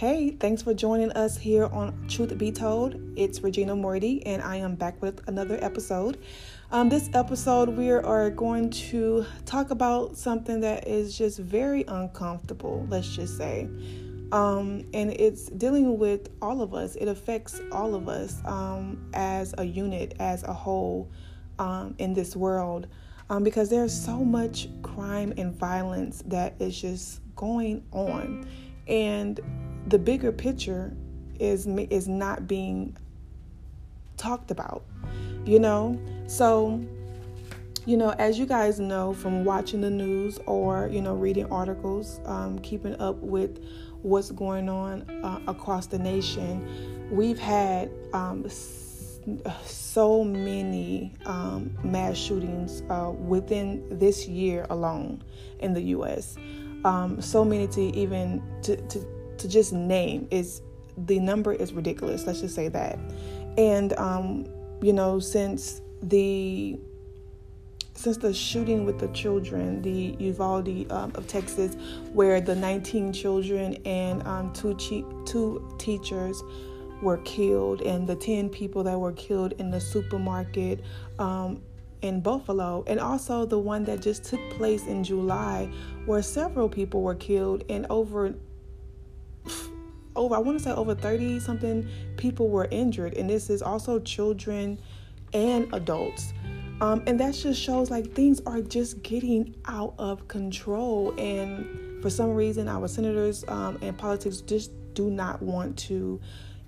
Hey, thanks for joining us here on Truth Be Told. It's Regina Morty, and I am back with another episode. Um, this episode, we are going to talk about something that is just very uncomfortable, let's just say. Um, and it's dealing with all of us, it affects all of us um, as a unit, as a whole um, in this world. Um, because there's so much crime and violence that is just going on. And the bigger picture is is not being talked about you know so you know as you guys know from watching the news or you know reading articles um, keeping up with what's going on uh, across the nation we've had um, so many um, mass shootings uh, within this year alone in the U.S. Um, so many to even to, to to just name is the number is ridiculous. Let's just say that. And um, you know, since the since the shooting with the children, the Uvalde um, of Texas, where the 19 children and um, two che- two teachers were killed, and the 10 people that were killed in the supermarket um, in Buffalo, and also the one that just took place in July, where several people were killed and over over I want to say over 30 something people were injured and this is also children and adults. Um, and that just shows like things are just getting out of control and for some reason our senators um, and politics just do not want to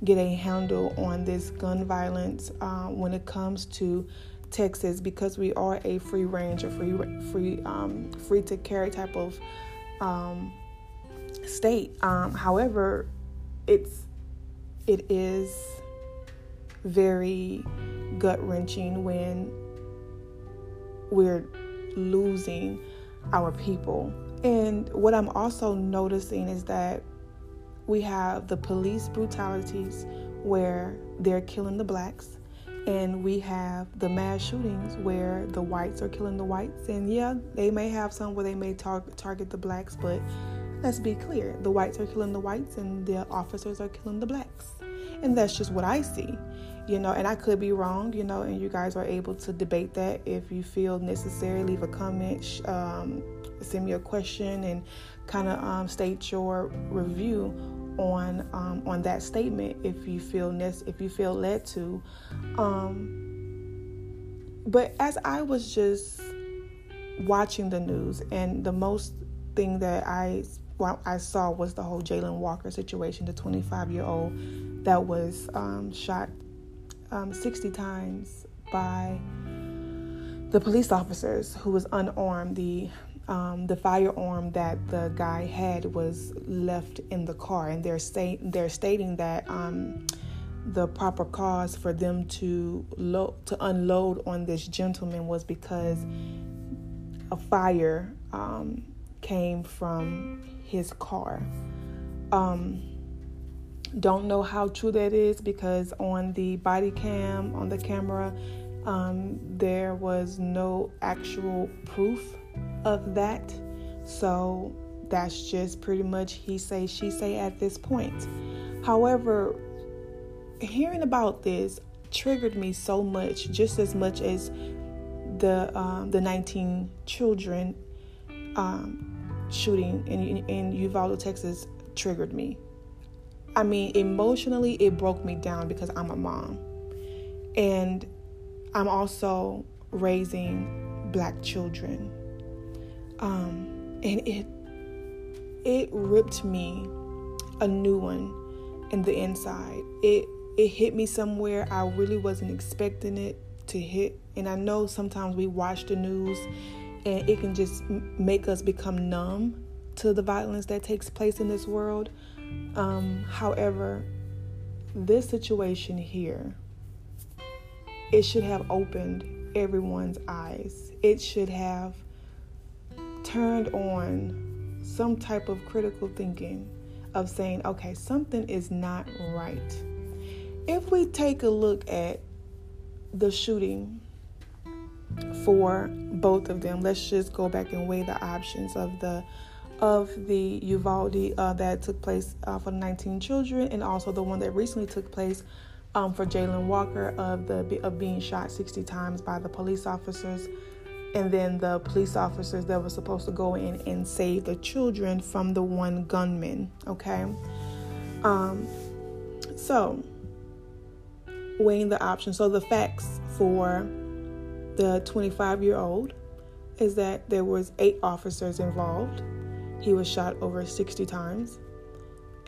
get a handle on this gun violence uh, when it comes to Texas because we are a free range or free free um, free to carry type of um, state. Um, however, it's it is very gut wrenching when we're losing our people. And what I'm also noticing is that we have the police brutalities where they're killing the blacks, and we have the mass shootings where the whites are killing the whites. And yeah, they may have some where they may tar- target the blacks, but Let's be clear the whites are killing the whites and the officers are killing the blacks. And that's just what I see, you know, and I could be wrong, you know, and you guys are able to debate that if you feel necessary. Leave a comment, um, send me a question, and kind of um, state your review on um, on that statement if you feel nec- if you feel led to. Um, but as I was just watching the news, and the most thing that I what I saw was the whole Jayland Walker situation, the 25 year old that was um, shot um, 60 times by the police officers who was unarmed. The um, the firearm that the guy had was left in the car, and they're state they're stating that um, the proper cause for them to lo- to unload on this gentleman was because a fire um, came from his car. Um, don't know how true that is because on the body cam, on the camera, um, there was no actual proof of that. So that's just pretty much he say, she say at this point. However, hearing about this triggered me so much, just as much as the um, the 19 children um, shooting in, in Uvalde, Texas, triggered me. I mean, emotionally, it broke me down because I'm a mom. And I'm also raising black children. Um, and it it ripped me a new one in the inside. It it hit me somewhere I really wasn't expecting it to hit. And I know sometimes we watch the news and it can just make us become numb to the violence that takes place in this world. Um, however, this situation here, it should have opened everyone's eyes. It should have turned on some type of critical thinking of saying, okay, something is not right. If we take a look at the shooting for both of them. Let's just go back and weigh the options of the of the Uvalde uh, that took place uh, for the 19 children, and also the one that recently took place um, for Jayland Walker of the of being shot 60 times by the police officers, and then the police officers that were supposed to go in and save the children from the one gunman. Okay, um, so weighing the options. So the facts for the 25 year old is that there was eight officers involved. He was shot over 60 times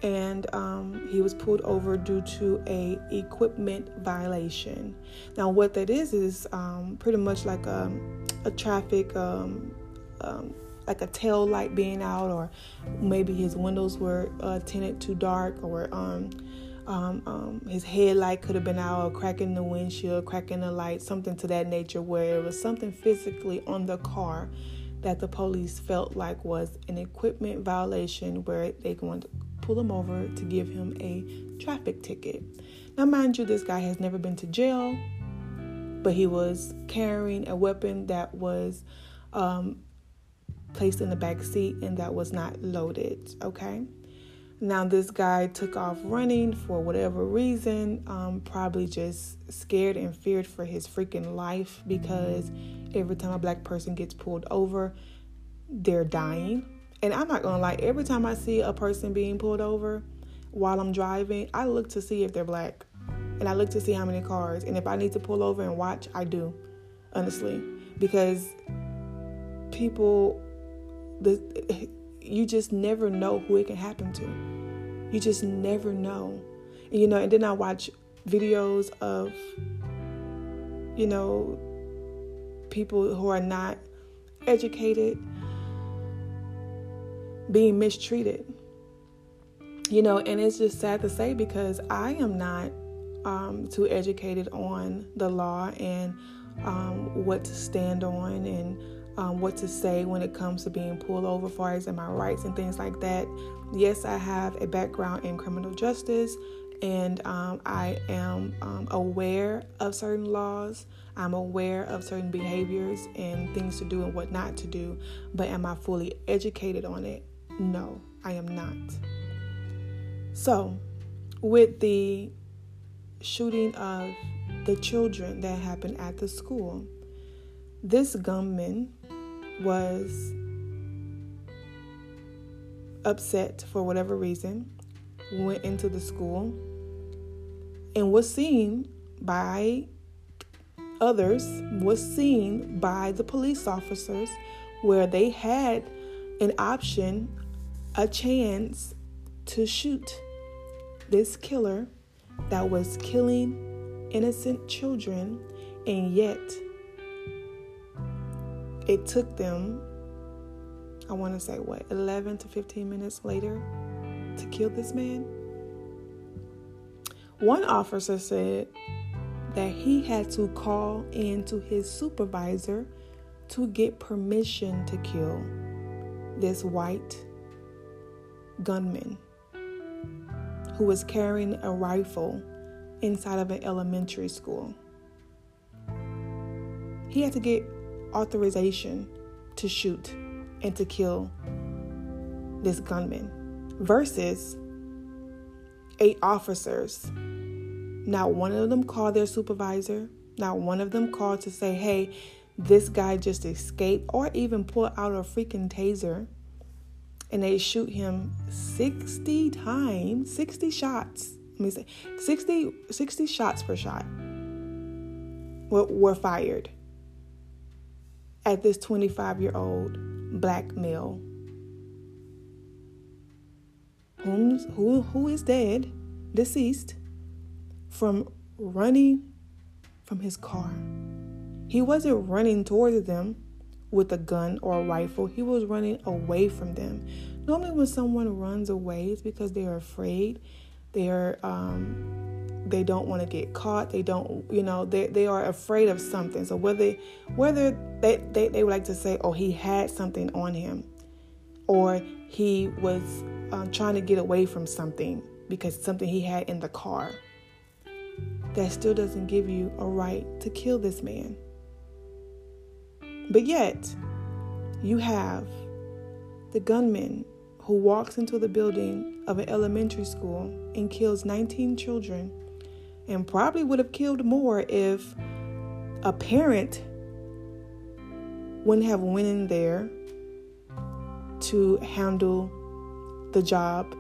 and um, he was pulled over due to a equipment violation. Now, what that is is um, pretty much like a, a traffic, um, um like a tail light being out, or maybe his windows were uh, tinted too dark, or um, um, his headlight could have been out, cracking the windshield, cracking the light, something to that nature, where it was something physically on the car that the police felt like was an equipment violation where they wanted to pull him over to give him a traffic ticket. Now, mind you, this guy has never been to jail, but he was carrying a weapon that was um, placed in the back seat and that was not loaded. Okay. Now, this guy took off running for whatever reason, um, probably just scared and feared for his freaking life because every time a black person gets pulled over, they're dying. And I'm not gonna lie, every time I see a person being pulled over while I'm driving, I look to see if they're black. And I look to see how many cars. And if I need to pull over and watch, I do. Honestly. Because people the you just never know who it can happen to. You just never know. And, you know, and then I watch videos of, you know, people who are not educated being mistreated. You know, and it's just sad to say because I am not um, too educated on the law and um, what to stand on and um, what to say when it comes to being pulled over, far as in my rights and things like that. Yes, I have a background in criminal justice and um, I am um, aware of certain laws. I'm aware of certain behaviors and things to do and what not to do, but am I fully educated on it? No, I am not. So, with the shooting of the children that happened at the school, this gunman was upset for whatever reason, went into the school, and was seen by others, was seen by the police officers where they had an option a chance to shoot this killer that was killing innocent children, and yet it took them, I want to say, what, 11 to 15 minutes later to kill this man? One officer said that he had to call in to his supervisor to get permission to kill this white gunman who was carrying a rifle inside of an elementary school. He had to get authorization to shoot and to kill this gunman versus eight officers. Not one of them called their supervisor, not one of them called to say, hey, this guy just escaped, or even pull out a freaking taser and they shoot him 60 times, 60 shots. Let me say 60, 60 shots per shot were, were fired at this 25 year old black male who, who is dead, deceased, from running from his car. He wasn't running towards them with a gun or a rifle, he was running away from them. Normally, when someone runs away, it's because they're afraid. They're um, they don't want to get caught. They don't, you know, they, they are afraid of something. So whether whether they, they, they would like to say, oh, he had something on him, or he was um, trying to get away from something because something he had in the car. That still doesn't give you a right to kill this man. But yet, you have the gunman who walks into the building of an elementary school and kills 19 children and probably would have killed more if a parent wouldn't have went in there to handle the job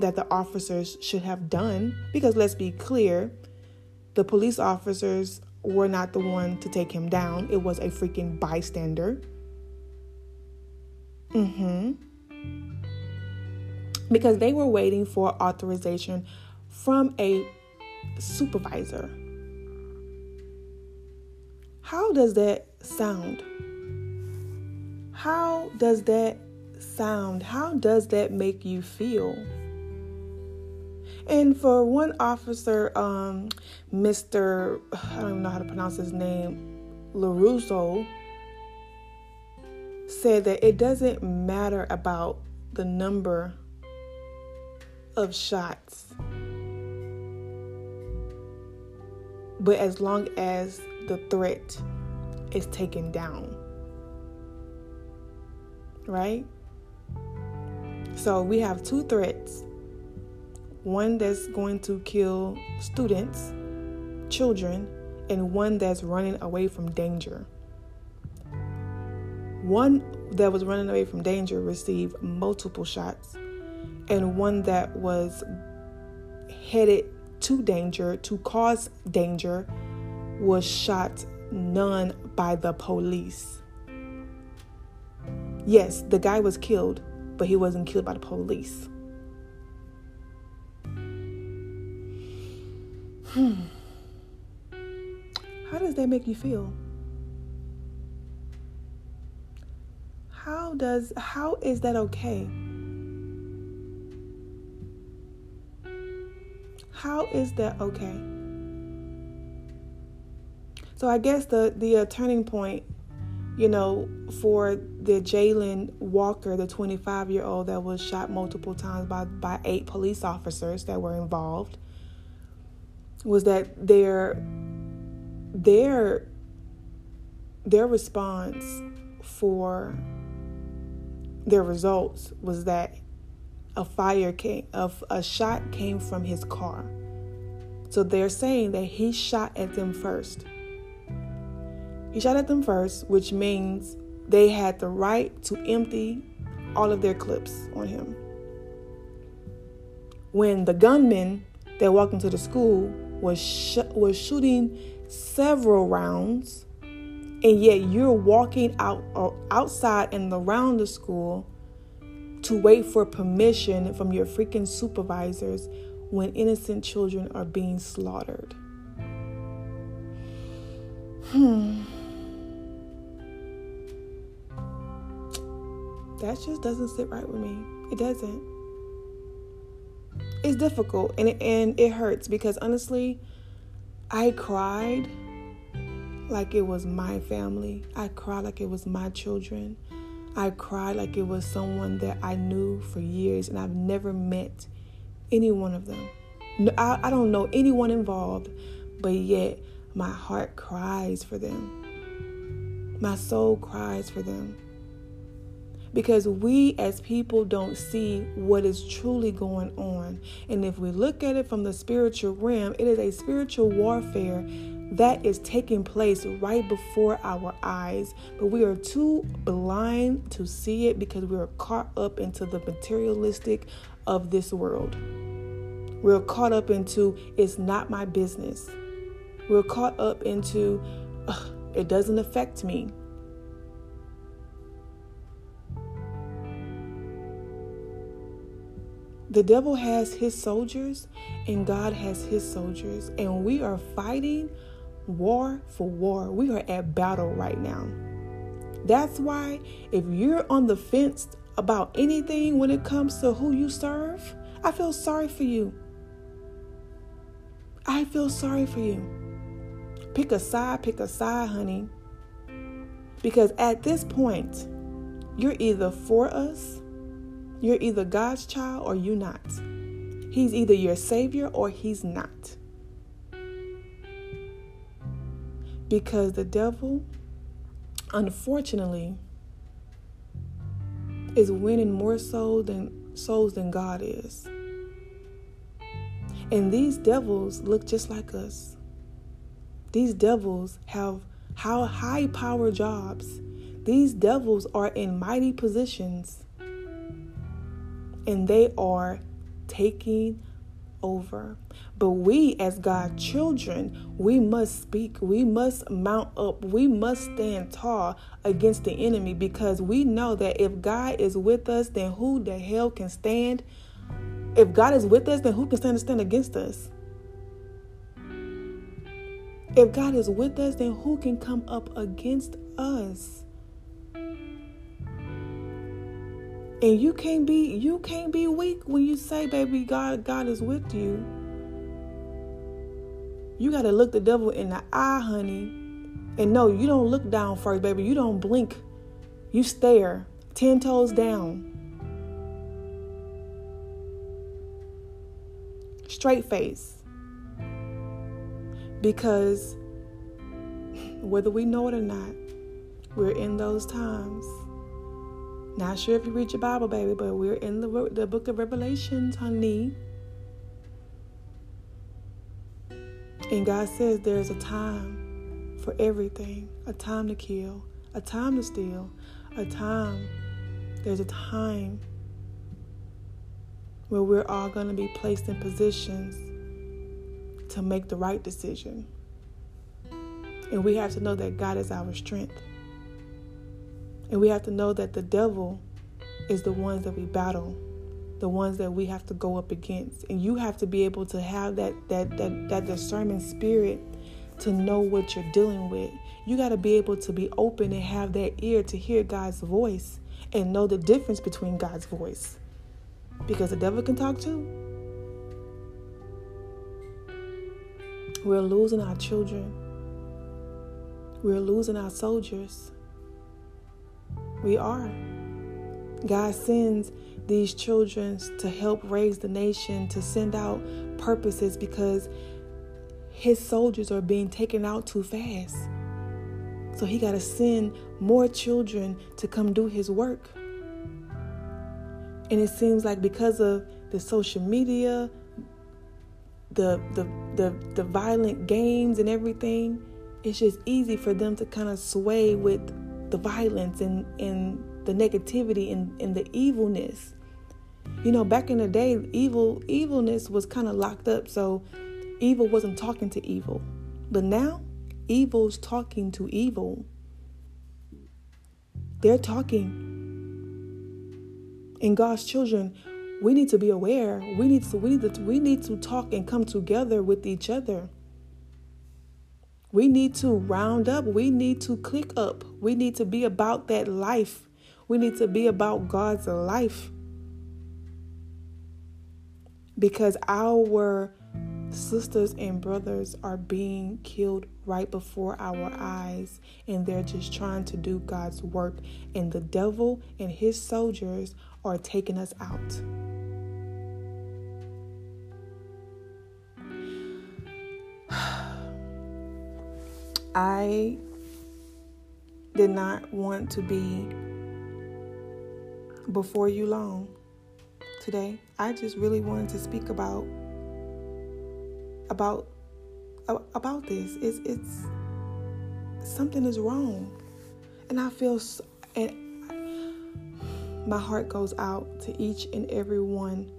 that the officers should have done. Because let's be clear the police officers were not the one to take him down. It was a freaking bystander. Mhm because they were waiting for authorization from a supervisor how does that sound how does that sound? How does that make you feel? And for one officer, um, Mr. I don't even know how to pronounce his name, LaRusso, said that it doesn't matter about the number of shots, but as long as the threat is taken down right? So we have two threats one that's going to kill students, children, and one that's running away from danger. One that was running away from danger received multiple shots, and one that was headed to danger, to cause danger, was shot none by the police. Yes, the guy was killed, but he wasn't killed by the police. Hmm. How does that make you feel? How does how is that okay? How is that okay? So I guess the the uh, turning point you know, for the Jayland Walker, the 25 year old that was shot multiple times by, by eight police officers that were involved, was that their their their response for their results was that a fire came of a shot came from his car. So they're saying that he shot at them first. He shot at them first, which means they had the right to empty all of their clips on him. When the gunman that walked into the school was sh- was shooting several rounds, and yet you're walking out uh, outside and around the school to wait for permission from your freaking supervisors when innocent children are being slaughtered. Hmm. that just doesn't sit right with me. It doesn't. It's difficult and it, and it hurts because honestly, I cried like it was my family. I cried like it was my children. I cried like it was someone that I knew for years and I've never met any one of them. I, I don't know anyone involved, but yet my heart cries for them. My soul cries for them because we as people don't see what is truly going on. And if we look at it from the spiritual realm, it is a spiritual warfare that is taking place right before our eyes. But we are too blind to see it because we are caught up into the materialistic of this world. We're caught up into it's not my business. We're caught up into it doesn't affect me. The devil has his soldiers and God has his soldiers, and we are fighting war for war. We are at battle right now. That's why if you're on the fence about anything when it comes to who you serve, I feel sorry for you. I feel sorry for you. Pick a side, pick a side, honey. Because at this point, you're either for us you're either God's child or you're not. He's either your savior or he's not. Because the devil, unfortunately, is winning more souls than souls than God is. And these devils look just like us. These devils have how high power jobs. These devils are in mighty positions. And they are taking over. But we, as God's children, we must speak. We must mount up. We must stand tall against the enemy because we know that if God is with us, then who the hell can stand? If God is with us, then who can stand to stand against us? If God is with us, then who can come up against us? And you can't be you can't be weak when you say, baby, God, God is with you. You gotta look the devil in the eye, honey. And no, you don't look down first, baby. You don't blink. You stare, ten toes down. Straight face. Because whether we know it or not, we're in those times not sure if you read your Bible, baby, but we're in the, the book of Revelations, honey. And God says there's a time for everything a time to kill, a time to steal, a time. There's a time where we're all going to be placed in positions to make the right decision. And we have to know that God is our strength. And we have to know that the devil is the ones that we battle, the ones that we have to go up against. And you have to be able to have that that that, that discernment spirit to know what you're dealing with. You got to be able to be open and have that ear to hear God's voice and know the difference between God's voice. Because the devil can talk too. We're losing our children. We're losing our soldiers. We are. God sends these children to help raise the nation, to send out purposes because his soldiers are being taken out too fast. So he got to send more children to come do his work. And it seems like because of the social media, the the the, the violent games and everything, it's just easy for them to kind of sway with the violence and, and the negativity and, and the evilness. You know, back in the day, evil evilness was kind of locked up, so evil wasn't talking to evil. But now, evil's talking to evil. They're talking. And God's children, we need to be aware. We need to we need to we need to talk and come together with each other. We need to round up. We need to click up. We need to be about that life. We need to be about God's life. Because our sisters and brothers are being killed right before our eyes, and they're just trying to do God's work. And the devil and his soldiers are taking us out. I did not want to be before you long today. I just really wanted to speak about about about this. It's it's something is wrong, and I feel so, and my heart goes out to each and every one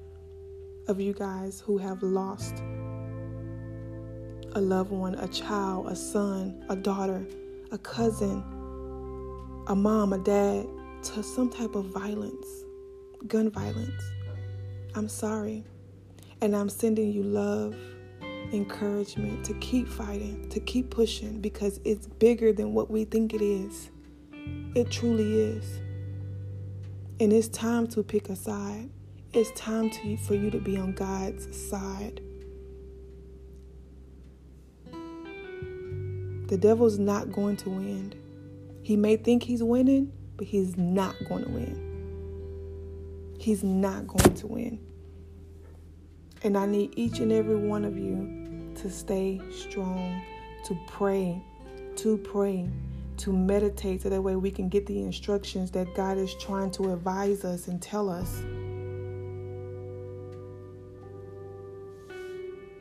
of you guys who have lost a loved one, a child, a son, a daughter, a cousin, a mom, a dad, to some type of violence, gun violence. I'm sorry. And I'm sending you love, encouragement to keep fighting, to keep pushing because it's bigger than what we think it is. It truly is. And it's time to pick a side. It's time to, for you to be on God's side. The devil's not going to win. He may think he's winning, but he's not going to win. He's not going to win. And I need each and every one of you to stay strong, to pray, to pray, to meditate so that way we can get the instructions that God is trying to advise us and tell us.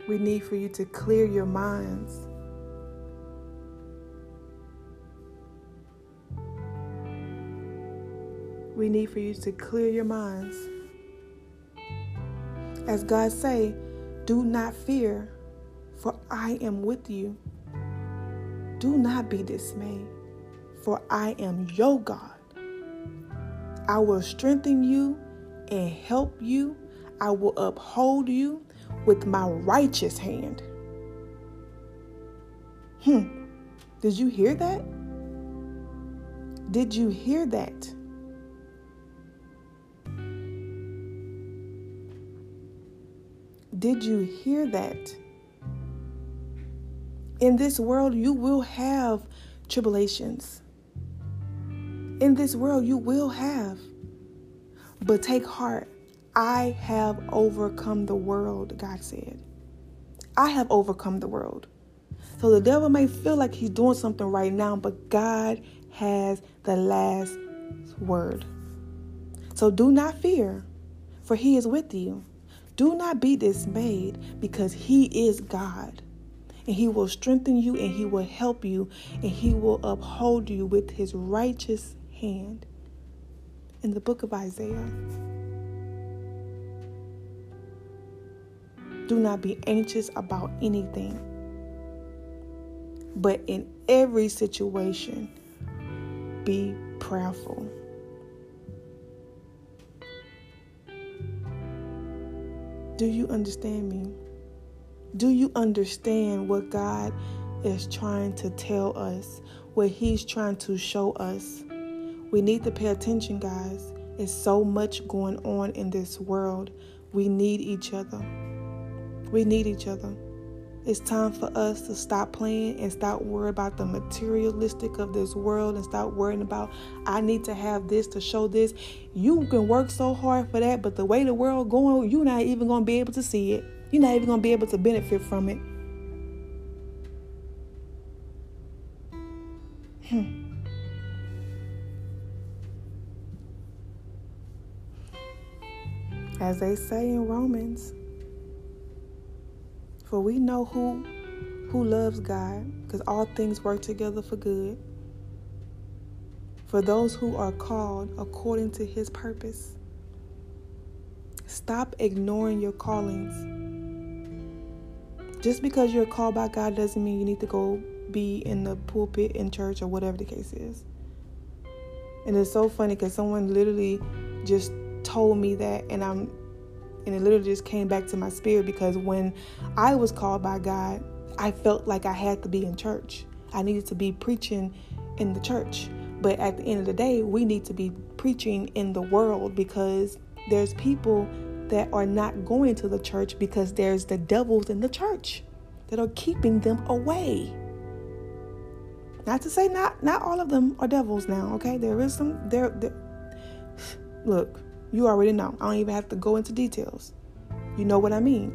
We need for you to clear your minds. We need for you to clear your minds. As God say, do not fear, for I am with you. Do not be dismayed, for I am your God. I will strengthen you and help you. I will uphold you with my righteous hand. Hmm. Did you hear that? Did you hear that? Did you hear that? In this world, you will have tribulations. In this world, you will have. But take heart. I have overcome the world, God said. I have overcome the world. So the devil may feel like he's doing something right now, but God has the last word. So do not fear, for he is with you. Do not be dismayed, because he is God. And he will strengthen you, and he will help you, and he will uphold you with his righteous hand. In the book of Isaiah. Do not be anxious about anything. But in every situation, be prayerful. Do you understand me? Do you understand what God is trying to tell us, what He's trying to show us? We need to pay attention, guys. It's so much going on in this world. We need each other. We need each other. It's time for us to stop playing and stop worrying about the materialistic of this world and stop worrying about I need to have this to show this. You can work so hard for that, but the way the world going, you're not even gonna be able to see it. You're not even gonna be able to benefit from it. Hmm. As they say in Romans, for we know who who loves God, because all things work together for good. For those who are called according to his purpose. Stop ignoring your callings. Just because you're called by God doesn't mean you need to go be in the pulpit in church or whatever the case is. And it's so funny because someone literally just told me that, and I'm and it literally just came back to my spirit because when I was called by God, I felt like I had to be in church. I needed to be preaching in the church. But at the end of the day, we need to be preaching in the world because there's people that are not going to the church because there's the devils in the church that are keeping them away. Not to say not not all of them are devils now, okay? There is some there, there look, you already know. I don't even have to go into details. You know what I mean.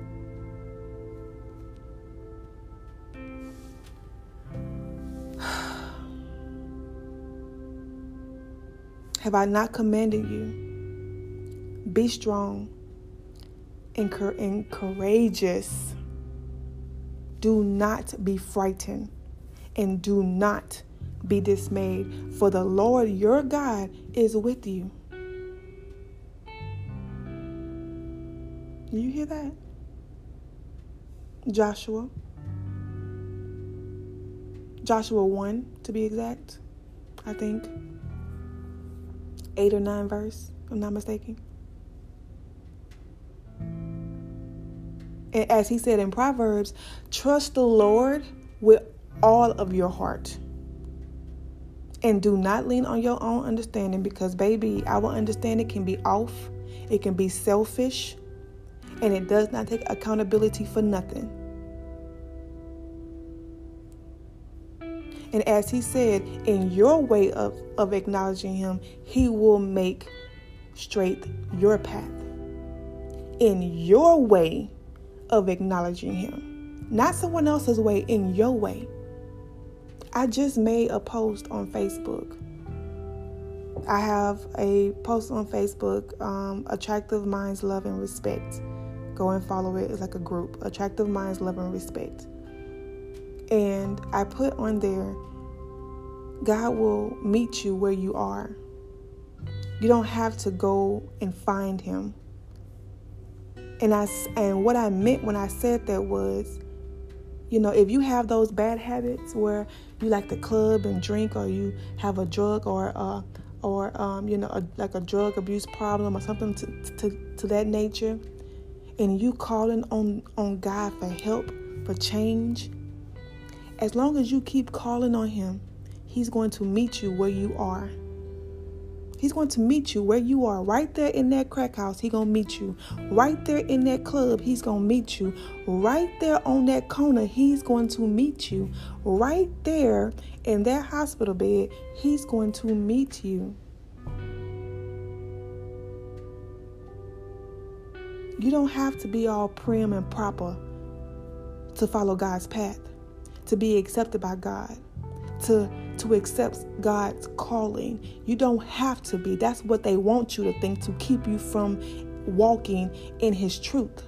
Have I not commanded you? Be strong and, and courageous. Do not be frightened and do not be dismayed, for the Lord your God is with you. You hear that? Joshua. Joshua 1, to be exact, I think. 8 or 9 verse, if I'm not mistaken. And as he said in Proverbs, trust the Lord with all of your heart. And do not lean on your own understanding because, baby, our understanding can be off, it can be selfish, and it does not take accountability for nothing. And as he said, in your way of, of acknowledging him, he will make straight your path. In your way of acknowledging him, not someone else's way, in your way. I just made a post on Facebook. I have a post on Facebook, um, Attractive Minds Love and Respect. Go and follow it. It's like a group, Attractive Minds Love and Respect. And I put on there, God will meet you where you are. You don't have to go and find him. And I and what I meant when I said that was, you know, if you have those bad habits where you like to club and drink, or you have a drug or uh, or um, you know, a, like a drug abuse problem or something to, to to that nature, and you calling on on God for help, for change, as long as you keep calling on Him, He's going to meet you where you are. He's going to meet you where you are, right there in that crack house. He's going to meet you. Right there in that club, he's going to meet you. Right there on that corner, he's going to meet you. Right there in that hospital bed, he's going to meet you. You don't have to be all prim and proper to follow God's path, to be accepted by God, to to accept God's calling. You don't have to be. That's what they want you to think to keep you from walking in His truth.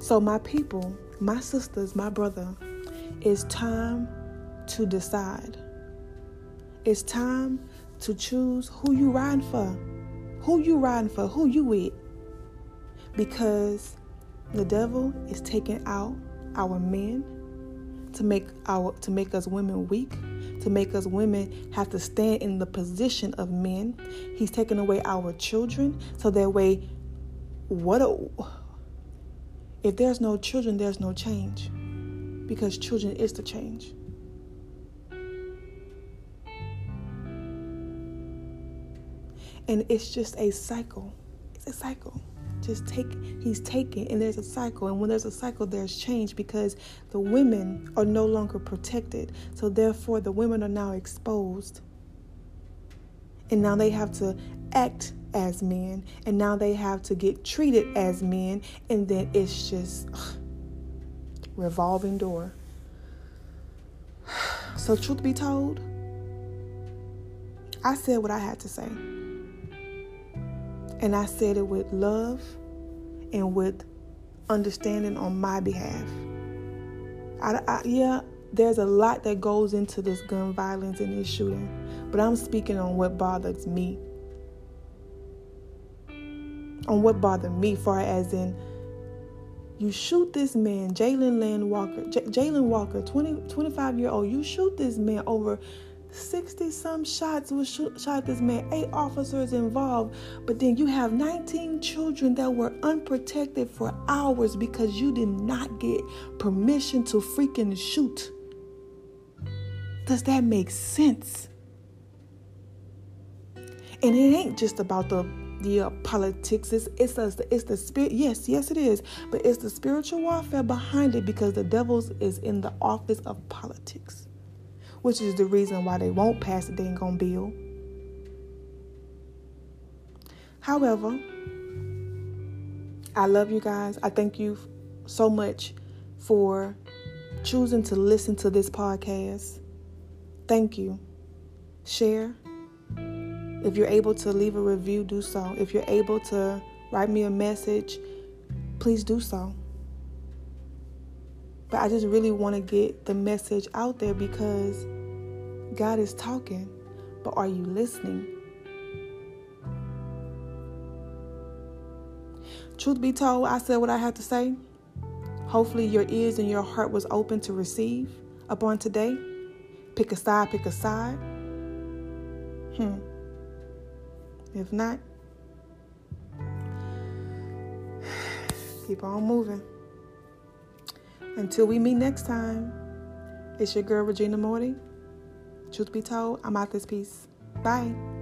So, my people, my sisters, my brother, it's time to decide. It's time to choose who you riding for. Who you riding for? Who you with? Because the devil is taking out our men, to make our to make us women weak, to make us women have to stand in the position of men. He's taking away our children so that way what a, if there's no children, there's no change. Because children is the change. And it's just a cycle. It's a cycle. Just take he's taking and there's a cycle. And when there's a cycle there's change because the women are no longer protected. So therefore the women are now exposed. And now they have to act as men. And now they have to get treated as men. And then it's just ugh, revolving door. So truth be told i said what i had to say and I said it with love and with understanding on my behalf. I, I, yeah, there's a lot that goes into this gun violence and this shooting, but I'm speaking on what bothers me. On what bothered me, far as in, you shoot this man, Jalen Land Walker, J- Jayland Walker, 20, 25 year old, you shoot this man over 60 some shots was shot this man, eight officers involved, but then you have 19 children that were unprotected for hours because you did not get permission to freaking shoot. Does that make sense? And it ain't just about the the uh, politics. It's it's a, it's the spirit. Yes, yes, it is. But it's the spiritual warfare behind it because the devil's is in the office of politics which is the reason why they won't pass the dang on bill. However, I love you guys. I thank you so much for choosing to listen to this podcast. Thank you. Share. If you're able to leave a review, do so. If you're able to write me a message, please do so. But I just really want to get the message out there because God is talking, but are you listening? Truth be told, I said what I had to say. Hopefully, your ears and your heart was open to receive upon today. Pick a side, pick a side. Hmm. If not, keep on moving. Until we meet next time, it's your girl Regina Morty. Truth be told, I'm out this piece. Bye.